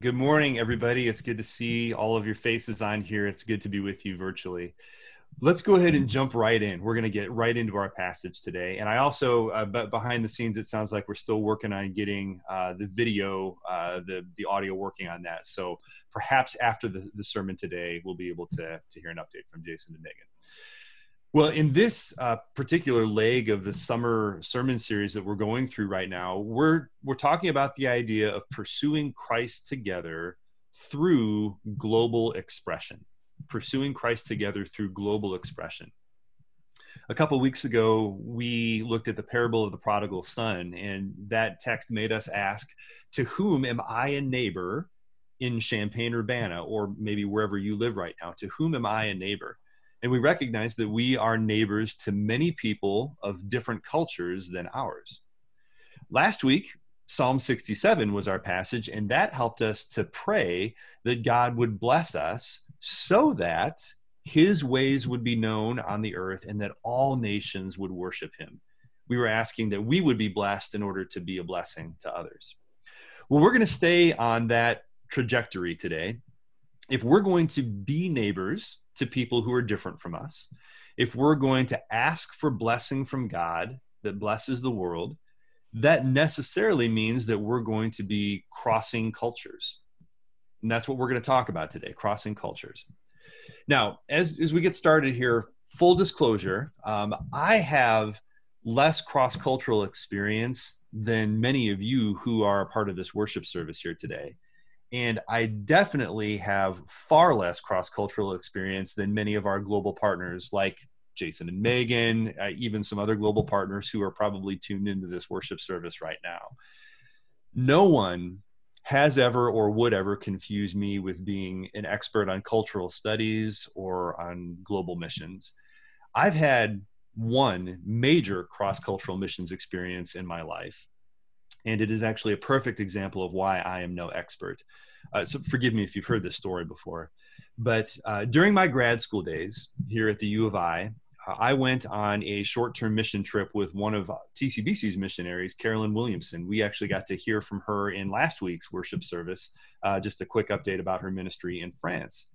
Good morning, everybody. It's good to see all of your faces on here. It's good to be with you virtually. Let's go ahead and jump right in. We're going to get right into our passage today. And I also, uh, but behind the scenes, it sounds like we're still working on getting uh, the video, uh, the the audio working on that. So perhaps after the, the sermon today, we'll be able to to hear an update from Jason and Megan. Well, in this uh, particular leg of the summer sermon series that we're going through right now, we're we're talking about the idea of pursuing Christ together through global expression. Pursuing Christ together through global expression. A couple weeks ago, we looked at the parable of the prodigal son, and that text made us ask, "To whom am I a neighbor in Champaign Urbana, or maybe wherever you live right now? To whom am I a neighbor?" And we recognize that we are neighbors to many people of different cultures than ours. Last week, Psalm 67 was our passage, and that helped us to pray that God would bless us so that his ways would be known on the earth and that all nations would worship him. We were asking that we would be blessed in order to be a blessing to others. Well, we're going to stay on that trajectory today. If we're going to be neighbors to people who are different from us, if we're going to ask for blessing from God that blesses the world, that necessarily means that we're going to be crossing cultures. And that's what we're going to talk about today crossing cultures. Now, as, as we get started here, full disclosure, um, I have less cross cultural experience than many of you who are a part of this worship service here today. And I definitely have far less cross cultural experience than many of our global partners, like Jason and Megan, uh, even some other global partners who are probably tuned into this worship service right now. No one has ever or would ever confuse me with being an expert on cultural studies or on global missions. I've had one major cross cultural missions experience in my life and it is actually a perfect example of why I am no expert. Uh, so forgive me if you've heard this story before, but uh, during my grad school days here at the U of I, uh, I went on a short-term mission trip with one of TCBC's missionaries, Carolyn Williamson. We actually got to hear from her in last week's worship service. Uh, just a quick update about her ministry in France.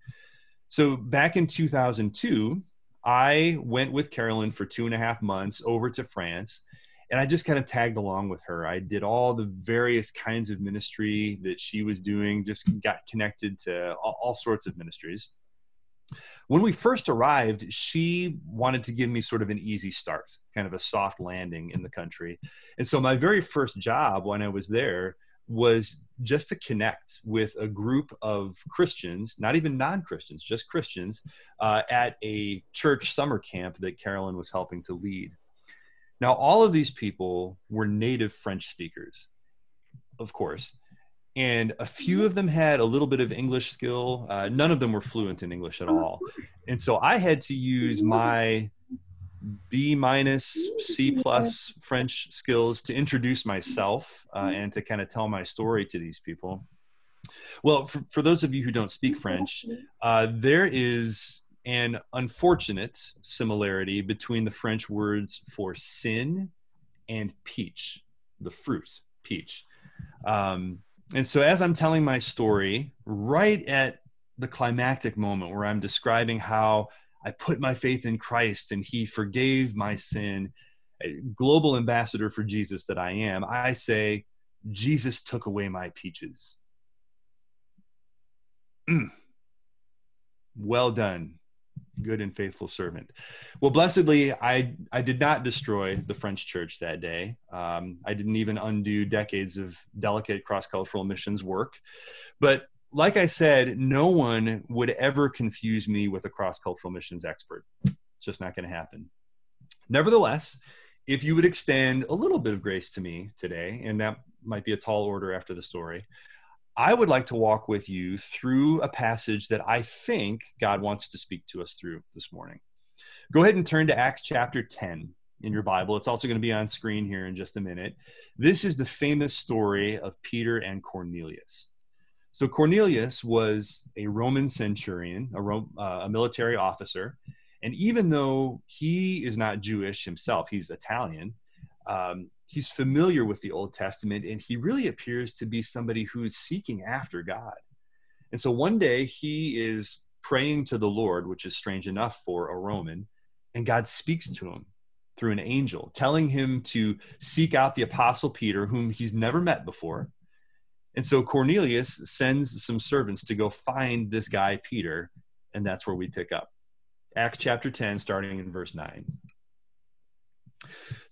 So back in 2002, I went with Carolyn for two and a half months over to France and I just kind of tagged along with her. I did all the various kinds of ministry that she was doing, just got connected to all, all sorts of ministries. When we first arrived, she wanted to give me sort of an easy start, kind of a soft landing in the country. And so my very first job when I was there was just to connect with a group of Christians, not even non Christians, just Christians, uh, at a church summer camp that Carolyn was helping to lead. Now, all of these people were native French speakers, of course, and a few of them had a little bit of English skill. Uh, none of them were fluent in English at all. And so I had to use my B minus C plus French skills to introduce myself uh, and to kind of tell my story to these people. Well, for, for those of you who don't speak French, uh, there is an unfortunate similarity between the French words for sin and peach, the fruit, peach. Um, and so, as I'm telling my story, right at the climactic moment where I'm describing how I put my faith in Christ and He forgave my sin, global ambassador for Jesus that I am, I say, Jesus took away my peaches. Mm. Well done, good and faithful servant. Well, blessedly, I I did not destroy the French church that day. Um, I didn't even undo decades of delicate cross cultural missions work. But like I said, no one would ever confuse me with a cross cultural missions expert. It's just not going to happen. Nevertheless, if you would extend a little bit of grace to me today, and that might be a tall order after the story, I would like to walk with you through a passage that I think God wants to speak to us through this morning. Go ahead and turn to Acts chapter 10 in your Bible. It's also going to be on screen here in just a minute. This is the famous story of Peter and Cornelius. So, Cornelius was a Roman centurion, a, uh, a military officer. And even though he is not Jewish himself, he's Italian, um, he's familiar with the Old Testament and he really appears to be somebody who's seeking after God. And so one day he is praying to the Lord, which is strange enough for a Roman, and God speaks to him through an angel, telling him to seek out the apostle Peter, whom he's never met before. And so Cornelius sends some servants to go find this guy, Peter, and that's where we pick up. Acts chapter 10, starting in verse 9.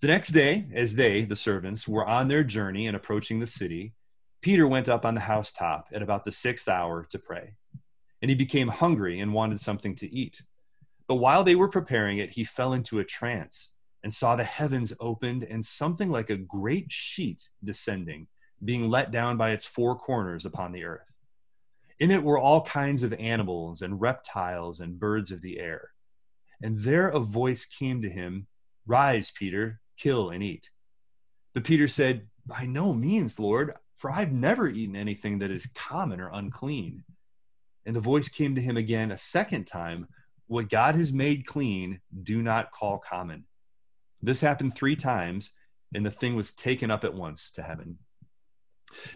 The next day, as they, the servants, were on their journey and approaching the city, Peter went up on the housetop at about the sixth hour to pray. And he became hungry and wanted something to eat. But while they were preparing it, he fell into a trance and saw the heavens opened and something like a great sheet descending, being let down by its four corners upon the earth. In it were all kinds of animals and reptiles and birds of the air. And there a voice came to him Rise, Peter, kill and eat. But Peter said, By no means, Lord, for I've never eaten anything that is common or unclean. And the voice came to him again a second time What God has made clean, do not call common. This happened three times, and the thing was taken up at once to heaven.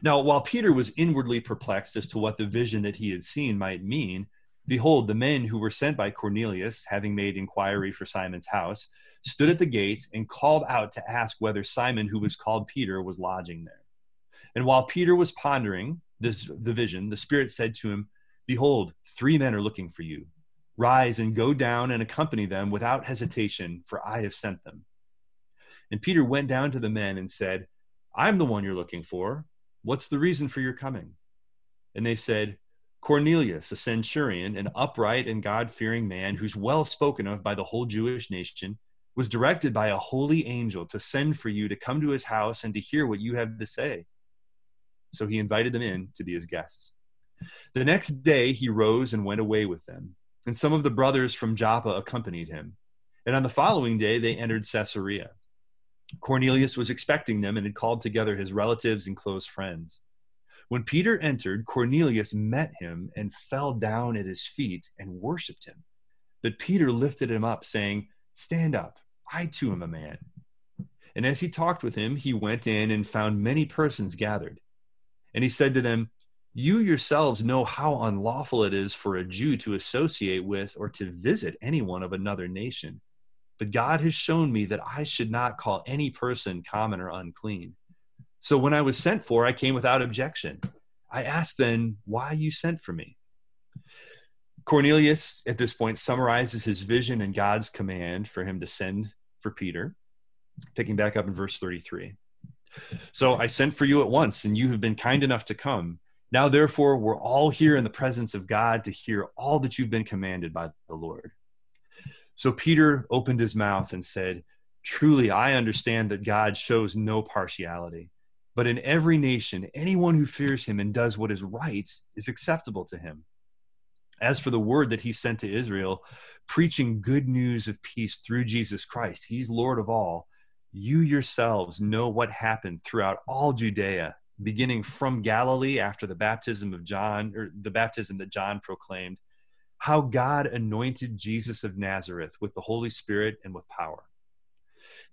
Now, while Peter was inwardly perplexed as to what the vision that he had seen might mean, behold, the men who were sent by Cornelius, having made inquiry for Simon's house, stood at the gate and called out to ask whether Simon, who was called Peter, was lodging there. And while Peter was pondering this the vision, the Spirit said to him, Behold, three men are looking for you. Rise and go down and accompany them without hesitation, for I have sent them. And Peter went down to the men and said, I'm the one you're looking for. What's the reason for your coming? And they said, Cornelius, a centurion, an upright and God fearing man who's well spoken of by the whole Jewish nation, was directed by a holy angel to send for you to come to his house and to hear what you have to say. So he invited them in to be his guests. The next day he rose and went away with them, and some of the brothers from Joppa accompanied him. And on the following day they entered Caesarea. Cornelius was expecting them and had called together his relatives and close friends. When Peter entered, Cornelius met him and fell down at his feet and worshiped him. But Peter lifted him up, saying, Stand up, I too am a man. And as he talked with him, he went in and found many persons gathered. And he said to them, You yourselves know how unlawful it is for a Jew to associate with or to visit anyone of another nation but God has shown me that I should not call any person common or unclean. So when I was sent for, I came without objection. I asked then, Why you sent for me? Cornelius, at this point, summarizes his vision and God's command for him to send for Peter, picking back up in verse 33. So I sent for you at once, and you have been kind enough to come. Now, therefore, we're all here in the presence of God to hear all that you've been commanded by the Lord. So Peter opened his mouth and said, Truly, I understand that God shows no partiality, but in every nation, anyone who fears him and does what is right is acceptable to him. As for the word that he sent to Israel, preaching good news of peace through Jesus Christ, he's Lord of all, you yourselves know what happened throughout all Judea, beginning from Galilee after the baptism of John, or the baptism that John proclaimed how God anointed Jesus of Nazareth with the Holy Spirit and with power.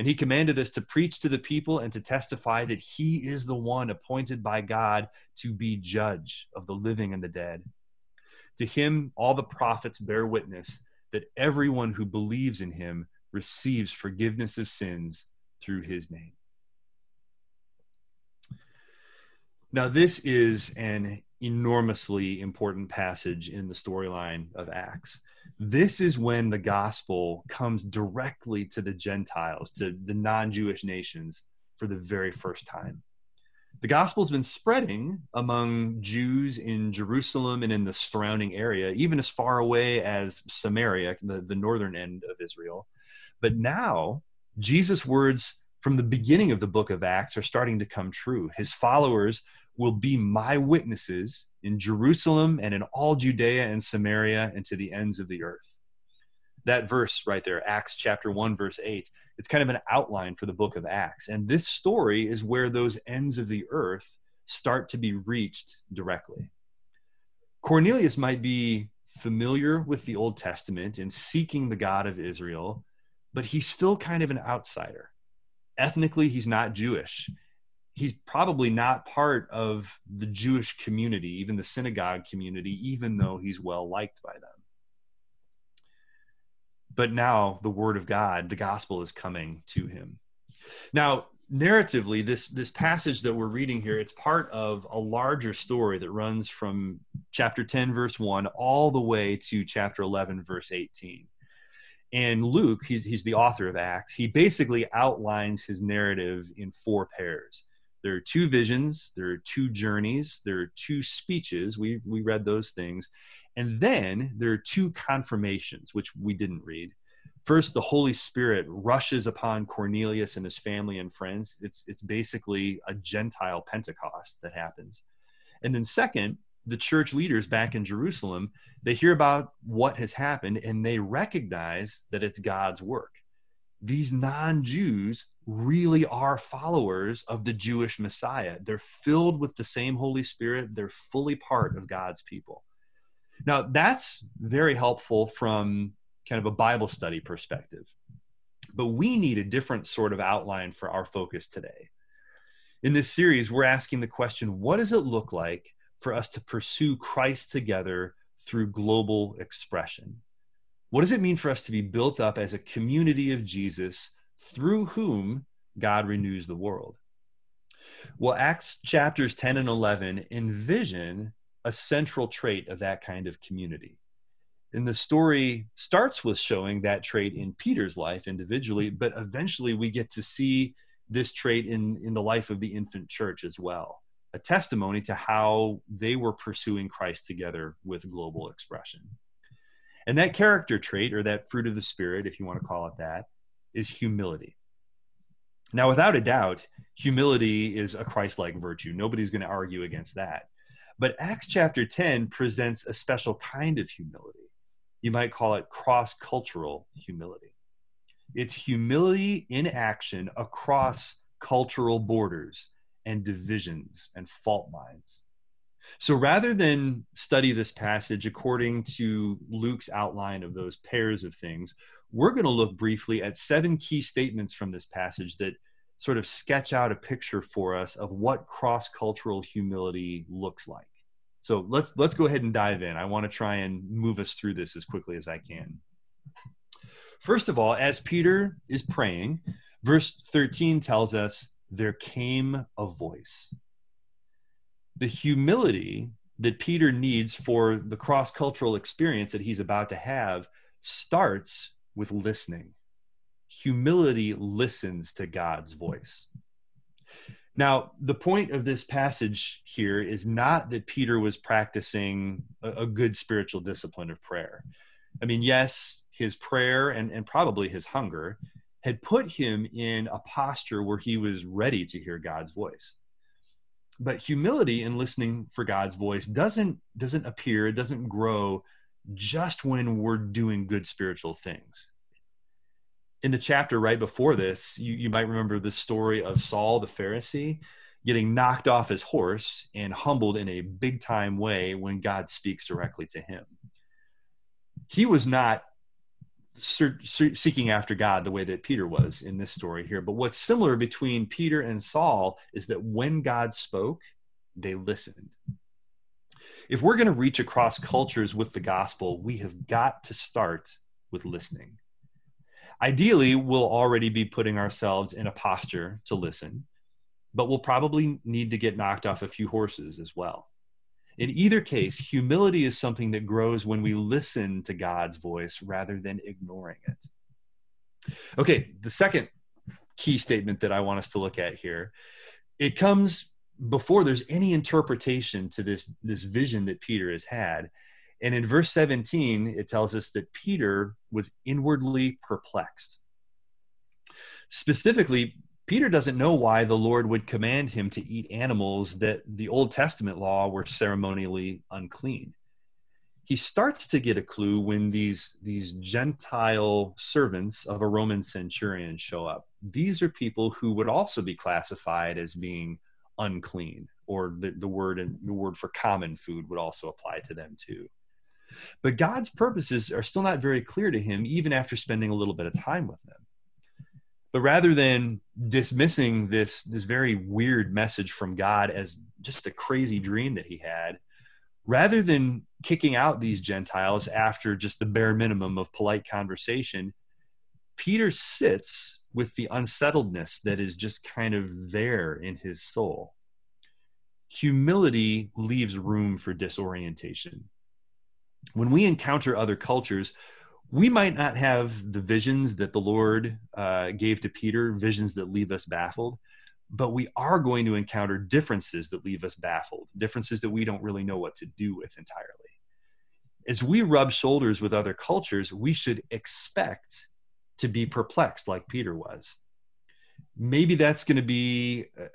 And he commanded us to preach to the people and to testify that he is the one appointed by God to be judge of the living and the dead. To him, all the prophets bear witness that everyone who believes in him receives forgiveness of sins through his name. Now, this is an enormously important passage in the storyline of Acts this is when the gospel comes directly to the Gentiles, to the non Jewish nations for the very first time. The gospel's been spreading among Jews in Jerusalem and in the surrounding area, even as far away as Samaria, the, the northern end of Israel. But now, Jesus' words from the beginning of the book of Acts are starting to come true. His followers will be my witnesses in Jerusalem and in all Judea and Samaria and to the ends of the earth. That verse right there, Acts chapter 1, verse 8, it's kind of an outline for the book of Acts. And this story is where those ends of the earth start to be reached directly. Cornelius might be familiar with the Old Testament and seeking the God of Israel, but he's still kind of an outsider. Ethnically, he's not Jewish he's probably not part of the Jewish community, even the synagogue community, even though he's well liked by them. But now the word of God, the gospel is coming to him. Now, narratively, this, this passage that we're reading here, it's part of a larger story that runs from chapter 10, verse 1, all the way to chapter 11, verse 18 and Luke, he's, he's the author of Acts, he basically outlines his narrative in four pairs there are two visions there are two journeys there are two speeches. We we read those things. And then there are two confirmations which we didn't read. First the holy spirit rushes upon cornelius and his family and friends. It's it's basically a gentile pentecost that happens. And then second the church leaders back in jerusalem they hear about what has happened and they recognize that it's god's work. These non Jews really are followers of the Jewish Messiah. They're filled with the same Holy Spirit, they're fully part of God's people. Now, that's very helpful from kind of a Bible study perspective. But we need a different sort of outline for our focus today. In this series, we're asking the question what does it look like for us to pursue Christ together through global expression? What does it mean for us to be built up as a community of Jesus through whom God renews the world? Well, Acts chapters 10 and 11 envision a central trait of that kind of community. And the story starts with showing that trait in Peter's life individually, but eventually we get to see this trait in, in the life of the infant church as well a testimony to how they were pursuing Christ together with global expression. And that character trait, or that fruit of the Spirit, if you want to call it that, is humility. Now, without a doubt, humility is a Christ like virtue. Nobody's going to argue against that. But Acts chapter 10 presents a special kind of humility. You might call it cross cultural humility. It's humility in action across cultural borders and divisions and fault lines. So rather than study this passage according to Luke's outline of those pairs of things, we're going to look briefly at seven key statements from this passage that sort of sketch out a picture for us of what cross-cultural humility looks like. So let's let's go ahead and dive in. I want to try and move us through this as quickly as I can. First of all, as Peter is praying, verse 13 tells us there came a voice the humility that Peter needs for the cross cultural experience that he's about to have starts with listening. Humility listens to God's voice. Now, the point of this passage here is not that Peter was practicing a, good spiritual discipline of prayer. I mean, yes, his prayer and, and probably his hunger had put him in a posture where he was ready to hear God's voice but humility in listening for god's voice doesn't doesn't appear it doesn't grow just when we're doing good spiritual things in the chapter right before this you, you might remember the story of saul the pharisee getting knocked off his horse and humbled in a big time way when god speaks directly to him he was not seeking after God the way that Peter was in this story here. But what's similar between Peter and Saul is that when God spoke, they listened. If we're going to reach across cultures with the gospel, we have got to start with listening. Ideally, we'll already be putting ourselves in a posture to listen, but we'll probably need to get knocked off a few horses as well. In either case, humility is something that grows when we listen to God's voice rather than ignoring it. Okay, the second key statement that I want us to look at here, it comes before there's any interpretation to this this vision that Peter has had. And in verse 17, it tells us that Peter was inwardly perplexed. Specifically, Peter doesn't know why the Lord would command him to eat animals that the Old Testament law were ceremonially unclean. He starts to get a clue when these, these Gentile servants of a Roman centurion show up. These are people who would also be classified as being unclean, or the, the word the word for common food would also apply to them too. But God's purposes are still not very clear to him, even after spending a little bit of time with them. But rather than dismissing this, this very weird message from God as just a crazy dream that he had, rather than kicking out these Gentiles after just the bare minimum of polite conversation, Peter sits with the unsettledness that is just kind of there in his soul. Humility leaves room for disorientation. When we encounter other cultures, we might not have the visions that the Lord uh, gave to Peter, visions that leave us baffled, but we are going to encounter differences that leave us baffled, differences that we don't really know what to do with entirely. As we rub shoulders with other cultures, we should expect to be perplexed like Peter was. Maybe that's going to be uh,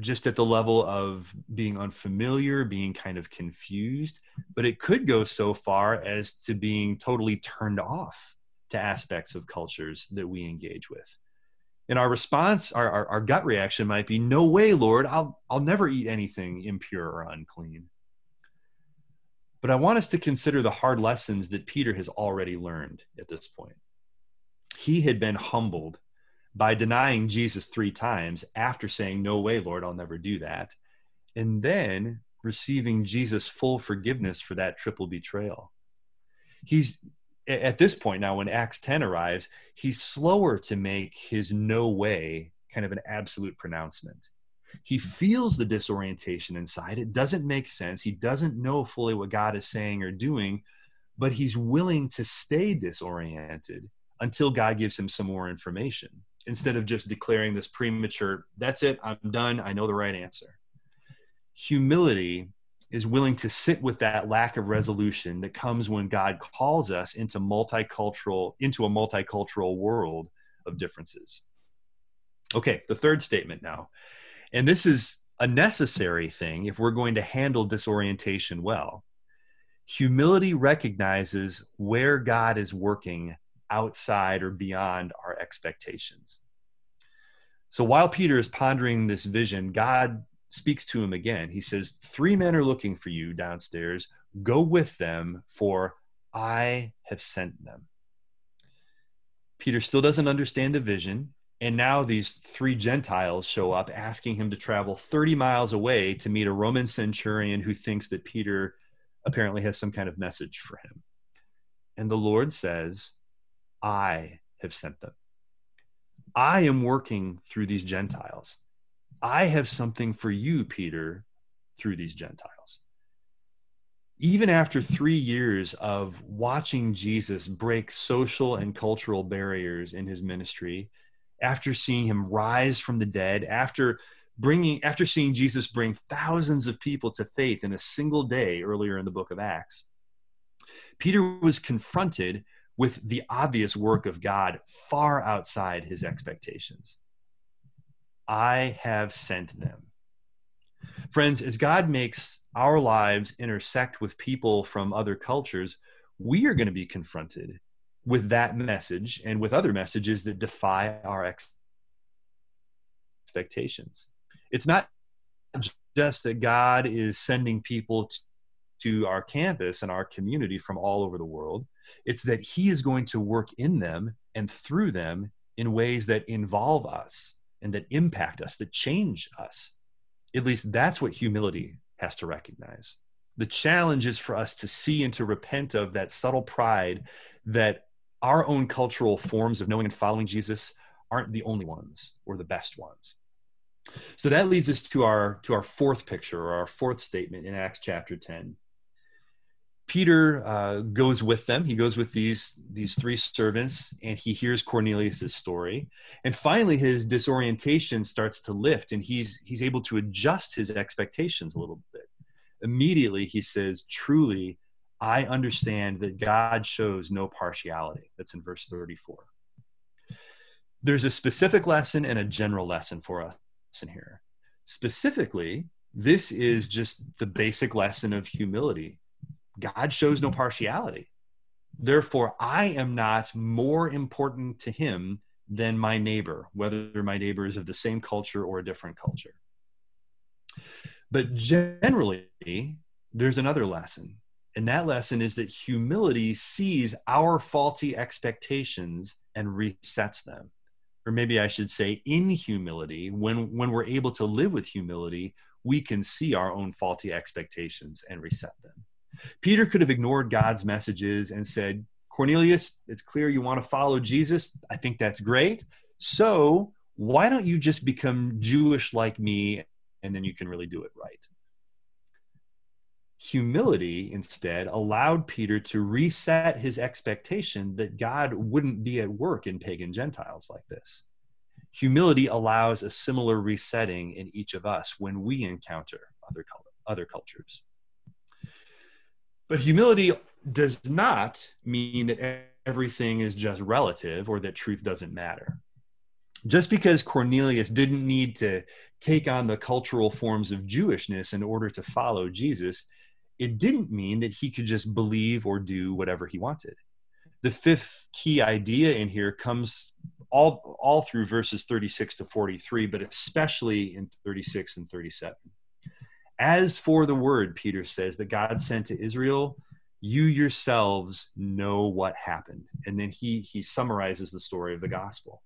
just at the level of being unfamiliar, being kind of confused, but it could go so far as to being totally turned off to aspects of cultures that we engage with. And our response, our, our, our, gut reaction might be, No way, Lord, I'll, I'll never eat anything impure or unclean. But I want us to consider the hard lessons that Peter has already learned at this point. He had been humbled by denying Jesus three times after saying, No way, Lord, I'll never do that. And then receiving Jesus' full forgiveness for that triple betrayal. He's at this point now, when Acts 10 arrives, he's slower to make his no way kind of an absolute pronouncement. He feels the disorientation inside. It doesn't make sense. He doesn't know fully what God is saying or doing, but he's willing to stay disoriented until God gives him some more information instead of just declaring this premature, that's it, I'm done, I know the right answer. Humility is willing to sit with that lack of resolution that comes when God calls us into multicultural into a multicultural world of differences. Okay, the third statement now. And this is a necessary thing if we're going to handle disorientation well. Humility recognizes where God is working outside or beyond our expectations. So while Peter is pondering this vision, God speaks to him again. He says, Three men are looking for you downstairs. Go with them, for I have sent them. Peter still doesn't understand the vision. And now these three Gentiles show up asking him to travel 30 miles away to meet a Roman centurion who thinks that Peter apparently has some kind of message for him. And the Lord says, I have sent them. I am working through these Gentiles. I have something for you, Peter, through these Gentiles. Even after three years of watching Jesus break social and cultural barriers in his ministry, after seeing him rise from the dead, after bringing after seeing Jesus bring thousands of people to faith in a single day earlier in the book of Acts, Peter was confronted with the obvious work of God far outside his expectations. I have sent them. Friends, as God makes our lives intersect with people from other cultures, we are going to be confronted with that message and with other messages that defy our expectations. It's not just that God is sending people to our campus and our community from all over the world. It's that He is going to work in them and through them in ways that involve us and that impact us, that change us. At least that's what humility has to recognize. The challenge is for us to see and to repent of that subtle pride that our own cultural forms of knowing and following Jesus aren't the only ones or the best ones. So that leads us to our to our fourth picture or our fourth statement in Acts chapter 10. Peter uh, goes with them. He goes with these these three servants, and he hears Cornelius's story. And finally, his disorientation starts to lift, and he's he's able to adjust his expectations a little bit. Immediately, he says, "Truly, I understand that God shows no partiality." That's in verse thirty-four. there's a specific lesson and a general lesson for us in here. Specifically, this is just the basic lesson of humility. God shows no partiality. Therefore, I am not more important to him than my neighbor, whether my neighbor is of the same culture or a different culture. But generally, there's another lesson. And that lesson is that humility sees our faulty expectations and resets them. Or maybe I should say, in humility, when, when we're able to live with humility, we can see our own faulty expectations and reset them. Peter could have ignored God's messages and said, Cornelius, it's clear you want to follow Jesus. I think that's great. So why don't you just become Jewish like me and then you can really do it right? Humility instead allowed Peter to reset his expectation that God wouldn't be at work in pagan Gentiles like this. Humility allows a similar resetting in each of us when we encounter other, other cultures. But humility does not mean that everything is just relative or that truth doesn't matter. Just because Cornelius didn't need to take on the cultural forms of Jewishness in order to follow Jesus, it didn't mean that he could just believe or do whatever he wanted. The fifth key idea in here comes all, all through verses 36 to 43, but especially in 36 and 37. As for the word, Peter says, that God sent to Israel, you yourselves know what happened. And then he, he summarizes the story of the gospel.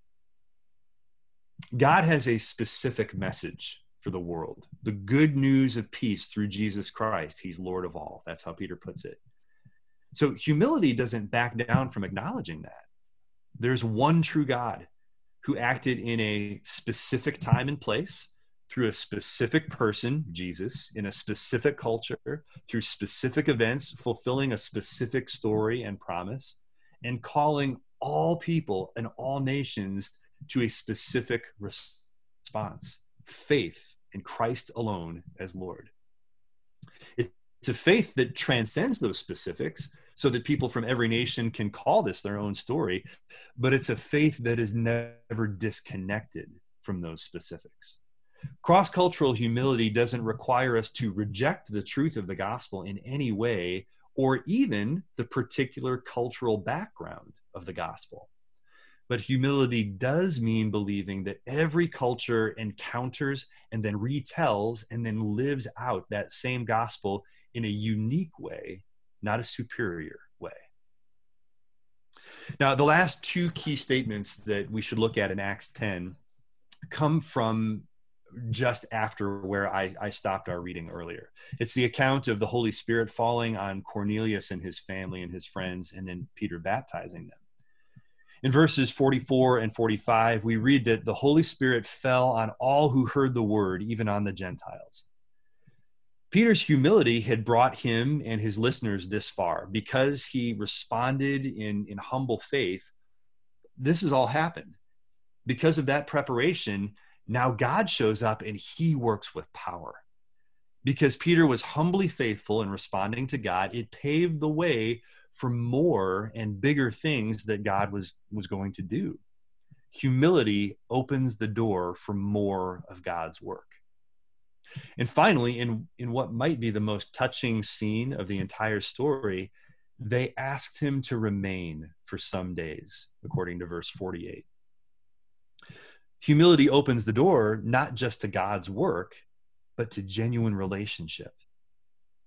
God has a specific message for the world the good news of peace through Jesus Christ. He's Lord of all. That's how Peter puts it. So humility doesn't back down from acknowledging that. There's one true God who acted in a specific time and place through a specific person, Jesus, in a specific culture, through specific events, fulfilling a specific story and promise, and calling all people and all nations to a specific response faith in Christ alone as Lord. It's a faith that transcends those specifics so that people from every nation can call this their own story, but it's a faith that is never disconnected from those specifics. Cross cultural humility doesn't require us to reject the truth of the gospel in any way or even the particular cultural background of the gospel. But humility does mean believing that every culture encounters and then retells and then lives out that same gospel in a unique way, not a superior way. Now, the last two key statements that we should look at in Acts 10 come from just after where I, I, stopped our reading earlier. It's the account of the Holy Spirit falling on Cornelius and his family and his friends, and then Peter baptizing them. In verses 44 and 45, we read that the Holy Spirit fell on all who heard the word, even on the Gentiles. Peter's humility had brought him and his listeners this far because he responded in, in humble faith. This has all happened. Because of that preparation, now God shows up and he works with power. Because Peter was humbly faithful in responding to God, it paved the way for more and bigger things that God was was going to do. Humility opens the door for more of God's work. And finally, in, in what might be the most touching scene of the entire story, they asked him to remain for some days, according to verse 48. Humility opens the door not just to God's work, but to genuine relationship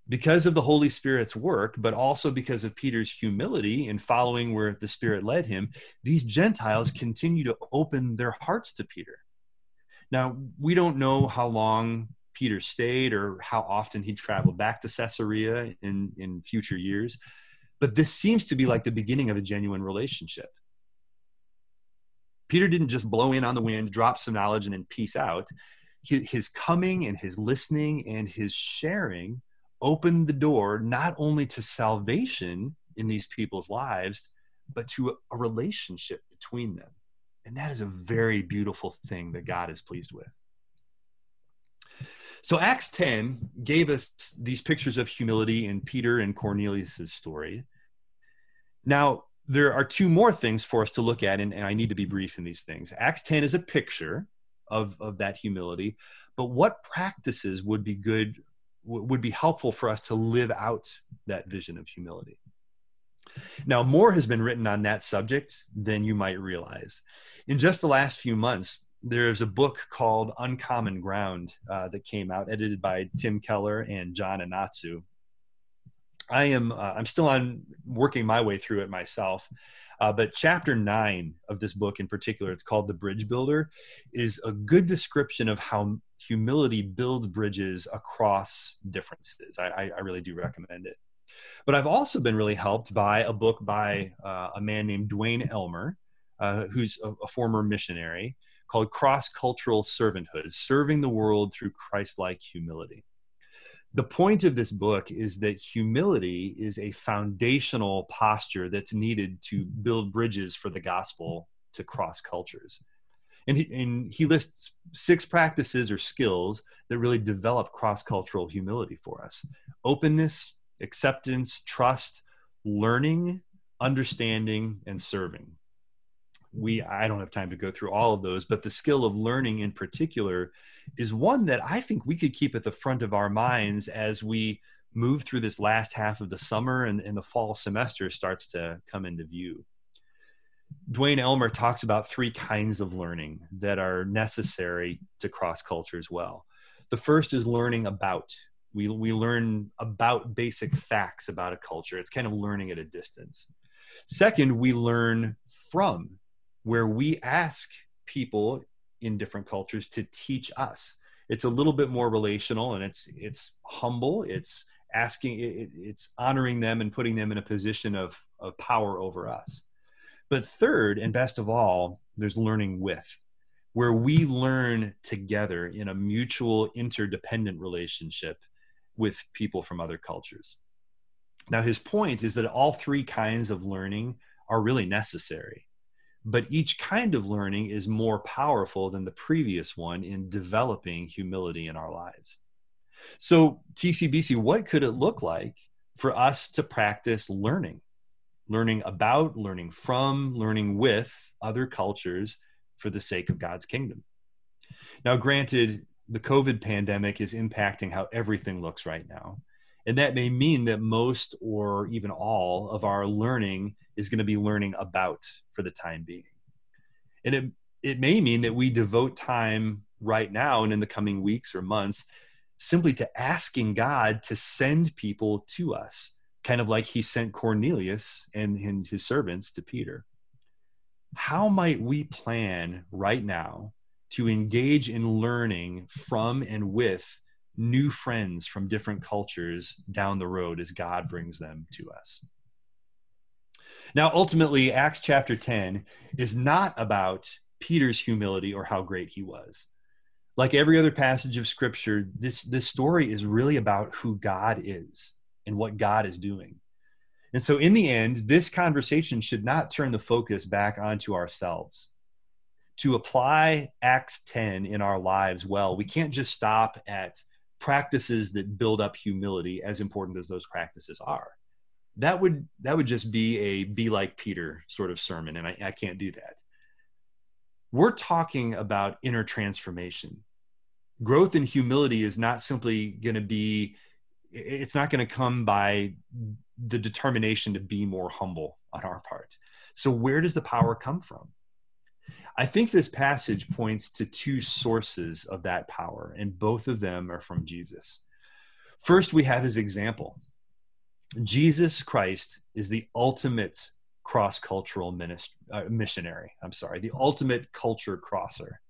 because of the Holy Spirit's work, but also because of Peter's humility in following where the Spirit led him, these Gentiles continue to open their hearts to Peter. Now, we don't know how long Peter stayed or how often he traveled back to Caesarea in, in future years, but this seems to be like the beginning of a genuine relationship. Peter didn't just blow in on the wind, drop some knowledge, and then peace out. His coming and his listening and his sharing opened the door not only to salvation in these people's lives, but to a relationship between them. And that is a very beautiful thing that God is pleased with. So Acts 10 gave us these pictures of humility in Peter and Cornelius's story. Now, there are two more things for us to look at, and, and I need to be brief in these things. Acts 10 is a picture of, of that humility, but what practices would be good, would be helpful for us to live out that vision of humility? Now, more has been written on that subject than you might realize. In just the last few months, there's a book called Uncommon Ground uh, that came out, edited by Tim Keller and John Inazu. I am uh, I'm still on working my way through it myself. Uh, but chapter nine of this book in particular, it's called The Bridge Builder, is a good description of how humility builds bridges across differences. I, I really do recommend it. But I've also been really helped by a book by uh, a man named Duane Elmer, uh, who's a, a former missionary, called Cross Cultural Servanthood Serving the World Through Christ like Humility the point of this book is that humility is a foundational posture that's needed to build bridges for the gospel to cross cultures. And he, and he lists six practices or skills that really develop cross cultural humility for us openness, acceptance, trust, learning, understanding, and serving. We, I don't have time to go through all of those, but the skill of learning in particular is one that I think we could keep at the front of our minds as we move through this last half of the summer and, and the fall semester starts to come into view. Duane Elmer talks about three kinds of learning that are necessary to cross culture as well. The first is learning about. We, we learn about basic facts about a culture. It's kind of learning at a distance. Second, we learn from, where we ask people in different cultures to teach us. It's a little bit more relational and it's it's humble. It's asking it, it's honoring them and putting them in a position of of power over us. But third and best of all there's learning with where we learn together in a mutual interdependent relationship with people from other cultures. Now his point is that all three kinds of learning are really necessary but each kind of learning is more powerful than the previous one in developing humility in our lives. So, TCBC, what could it look like for us to practice learning? Learning about, learning from, learning with other cultures for the sake of God's kingdom. Now, granted, the COVID pandemic is impacting how everything looks right now. And that may mean that most or even all of our learning is going to be learning about for the time being. And it, it may mean that we devote time right now and in the coming weeks or months simply to asking God to send people to us, kind of like he sent Cornelius and, and his servants to Peter. How might we plan right now to engage in learning from and with new friends from different cultures down the road as God brings them to us? Now, ultimately, Acts chapter 10 is not about Peter's humility or how great he was. Like every other passage of scripture, this, this story is really about who God is and what God is doing. And so, in the end, this conversation should not turn the focus back onto ourselves. To apply Acts 10 in our lives well, we can't just stop at practices that build up humility, as important as those practices are. That would that would just be a be like peter sort of sermon and I, I can't do that. We're talking about inner transformation. Growth in humility is not simply going to be it's not going to come by the determination to be more humble on our part. So where does the power come from i think this passage points to two sources of that power and both of them are from jesus first we have his example Jesus Christ is the ultimate cross cultural uh, missionary. I'm sorry, the ultimate culture crosser.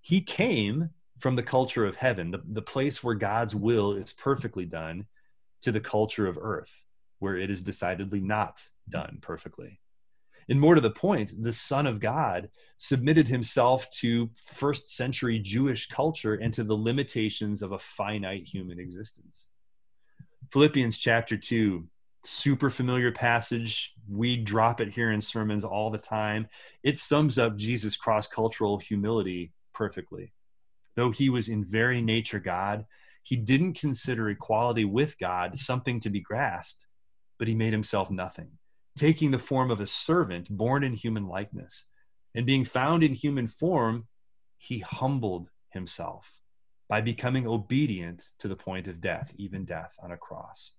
He came from the culture of heaven, the, the place where God's will is perfectly done, to the culture of earth, where it is decidedly not done perfectly. And more to the point, the Son of God submitted himself to first century Jewish culture and to the limitations of a finite human existence. Philippians chapter 2, super familiar passage. We drop it here in sermons all the time. It sums up Jesus' cross cultural humility perfectly. Though he was in very nature God, he didn't consider equality with God something to be grasped, but he made himself nothing taking the form of a servant born in human likeness. And being found in human form, he humbled himself by becoming obedient to the point of death, even death on a cross.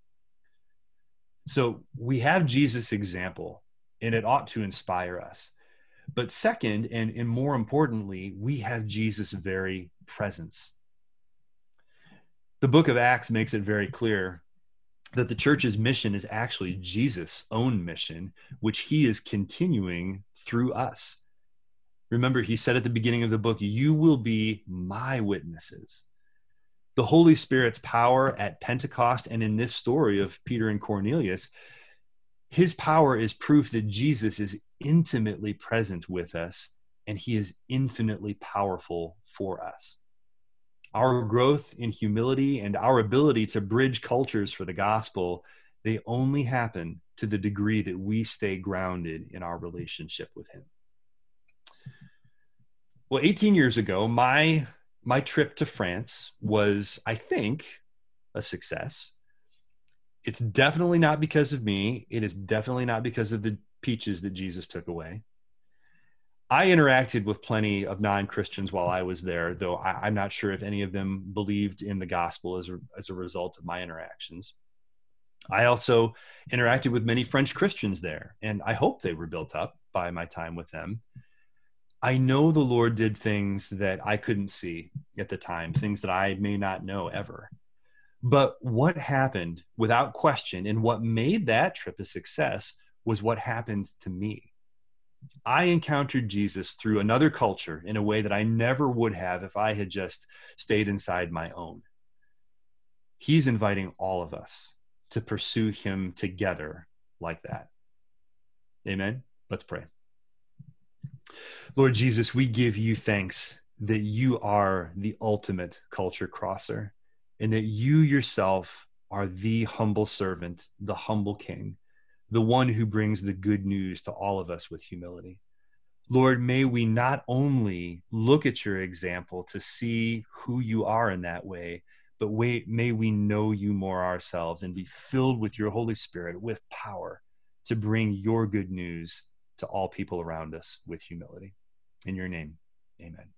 So we have Jesus' example, and it ought to inspire us. But second, and, and more importantly, we have Jesus' very presence. The book of Acts makes it very clear that the church's mission is actually Jesus' own mission, which he is continuing through us. Remember, he said at the beginning of the book, You will be my witnesses. The Holy Spirit's power at Pentecost and in this story of Peter and Cornelius, his power is proof that Jesus is intimately present with us and he is infinitely powerful for us. Our growth in humility and our ability to bridge cultures for the gospel, they only happen to the degree that we stay grounded in our relationship with him. Well, 18 years ago, my my trip to France was, I think, a success. It's definitely not because of me. It is definitely not because of the peaches that Jesus took away. I interacted with plenty of non Christians while I was there, though I, am not sure if any of them believed in the gospel as a, as a result of my interactions. I also interacted with many French Christians there, and I hope they were built up by my time with them. I know the Lord did things that I couldn't see at the time, things that I may not know ever. But what happened without question and what made that trip a success was what happened to me. I encountered Jesus through another culture in a way that I never would have if I had just stayed inside my own. He's inviting all of us to pursue him together like that. Amen. Let's pray. Lord Jesus, we give you thanks that you are the ultimate culture crosser and that you yourself are the humble servant, the humble king, the one who brings the good news to all of us with humility. Lord, may we not only look at your example to see who you are in that way, but wait, may we know you more ourselves and be filled with your Holy Spirit with power to bring your good news to all people around us with humility. In your name, amen.